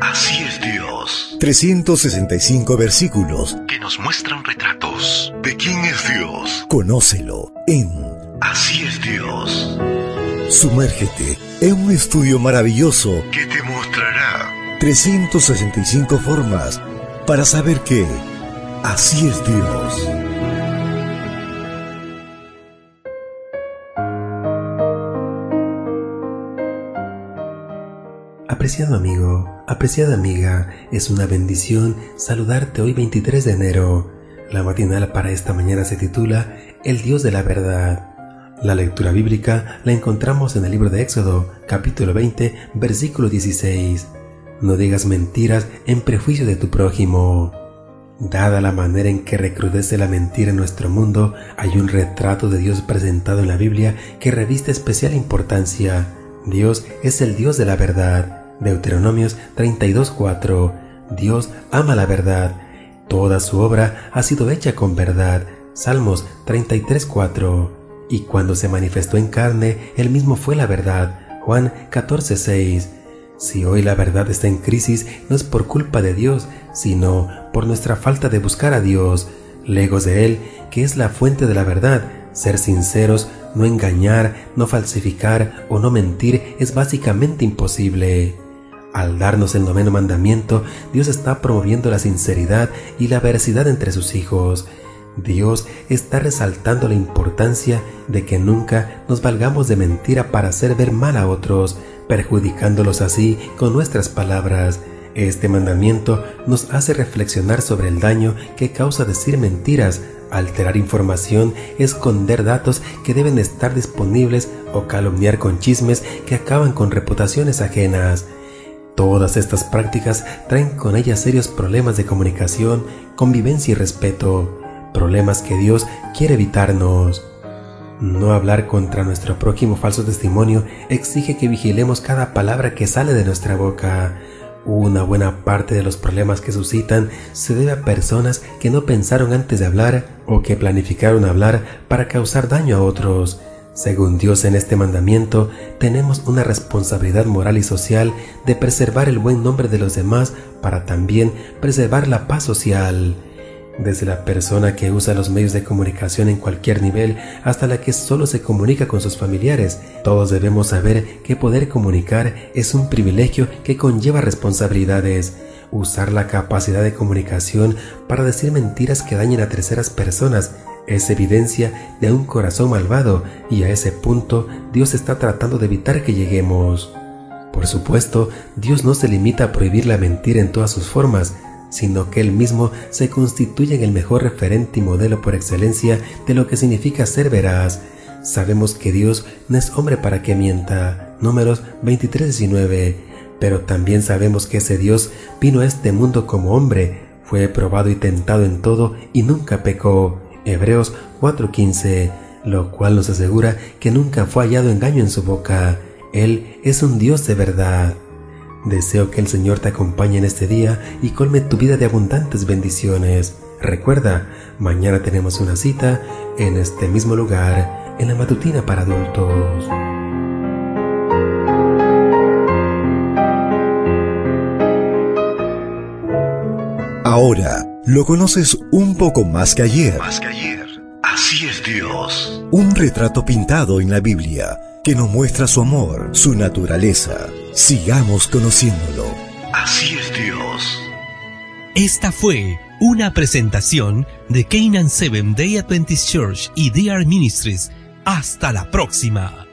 Así es Dios. 365 versículos que nos muestran retratos de quién es Dios. Conócelo en Así es Dios. Sumérgete en un estudio maravilloso que te mostrará 365 formas para saber que así es Dios. Apreciado amigo, apreciada amiga, es una bendición saludarte hoy 23 de enero. La matinal para esta mañana se titula El Dios de la Verdad. La lectura bíblica la encontramos en el libro de Éxodo, capítulo 20, versículo 16. No digas mentiras en prejuicio de tu prójimo. Dada la manera en que recrudece la mentira en nuestro mundo, hay un retrato de Dios presentado en la Biblia que reviste especial importancia. Dios es el Dios de la verdad. Deuteronomios 32.4. Dios ama la verdad. Toda su obra ha sido hecha con verdad. Salmos 33.4. Y cuando se manifestó en carne, él mismo fue la verdad. Juan 14.6. Si hoy la verdad está en crisis, no es por culpa de Dios, sino por nuestra falta de buscar a Dios, legos de Él, que es la fuente de la verdad. Ser sinceros, no engañar, no falsificar o no mentir es básicamente imposible. Al darnos el noveno mandamiento, Dios está promoviendo la sinceridad y la veracidad entre sus hijos. Dios está resaltando la importancia de que nunca nos valgamos de mentira para hacer ver mal a otros, perjudicándolos así con nuestras palabras. Este mandamiento nos hace reflexionar sobre el daño que causa decir mentiras, alterar información, esconder datos que deben estar disponibles o calumniar con chismes que acaban con reputaciones ajenas. Todas estas prácticas traen con ellas serios problemas de comunicación, convivencia y respeto, problemas que Dios quiere evitarnos. No hablar contra nuestro prójimo falso testimonio exige que vigilemos cada palabra que sale de nuestra boca. Una buena parte de los problemas que suscitan se debe a personas que no pensaron antes de hablar o que planificaron hablar para causar daño a otros. Según Dios en este mandamiento, tenemos una responsabilidad moral y social de preservar el buen nombre de los demás para también preservar la paz social. Desde la persona que usa los medios de comunicación en cualquier nivel hasta la que solo se comunica con sus familiares, todos debemos saber que poder comunicar es un privilegio que conlleva responsabilidades. Usar la capacidad de comunicación para decir mentiras que dañen a terceras personas es evidencia de un corazón malvado y a ese punto Dios está tratando de evitar que lleguemos. Por supuesto, Dios no se limita a prohibir la mentira en todas sus formas, sino que Él mismo se constituye en el mejor referente y modelo por excelencia de lo que significa ser veraz. Sabemos que Dios no es hombre para que mienta. Números 23-19. Pero también sabemos que ese Dios vino a este mundo como hombre, fue probado y tentado en todo y nunca pecó. Hebreos 4:15, lo cual nos asegura que nunca fue hallado engaño en su boca. Él es un Dios de verdad. Deseo que el Señor te acompañe en este día y colme tu vida de abundantes bendiciones. Recuerda, mañana tenemos una cita en este mismo lugar, en la matutina para adultos. Ahora lo conoces un poco más que ayer. Más que ayer. Así es Dios. Un retrato pintado en la Biblia que nos muestra su amor, su naturaleza. Sigamos conociéndolo. Así es Dios. Esta fue una presentación de Canaan Seven Day Adventist Church y DR Ministries. Hasta la próxima.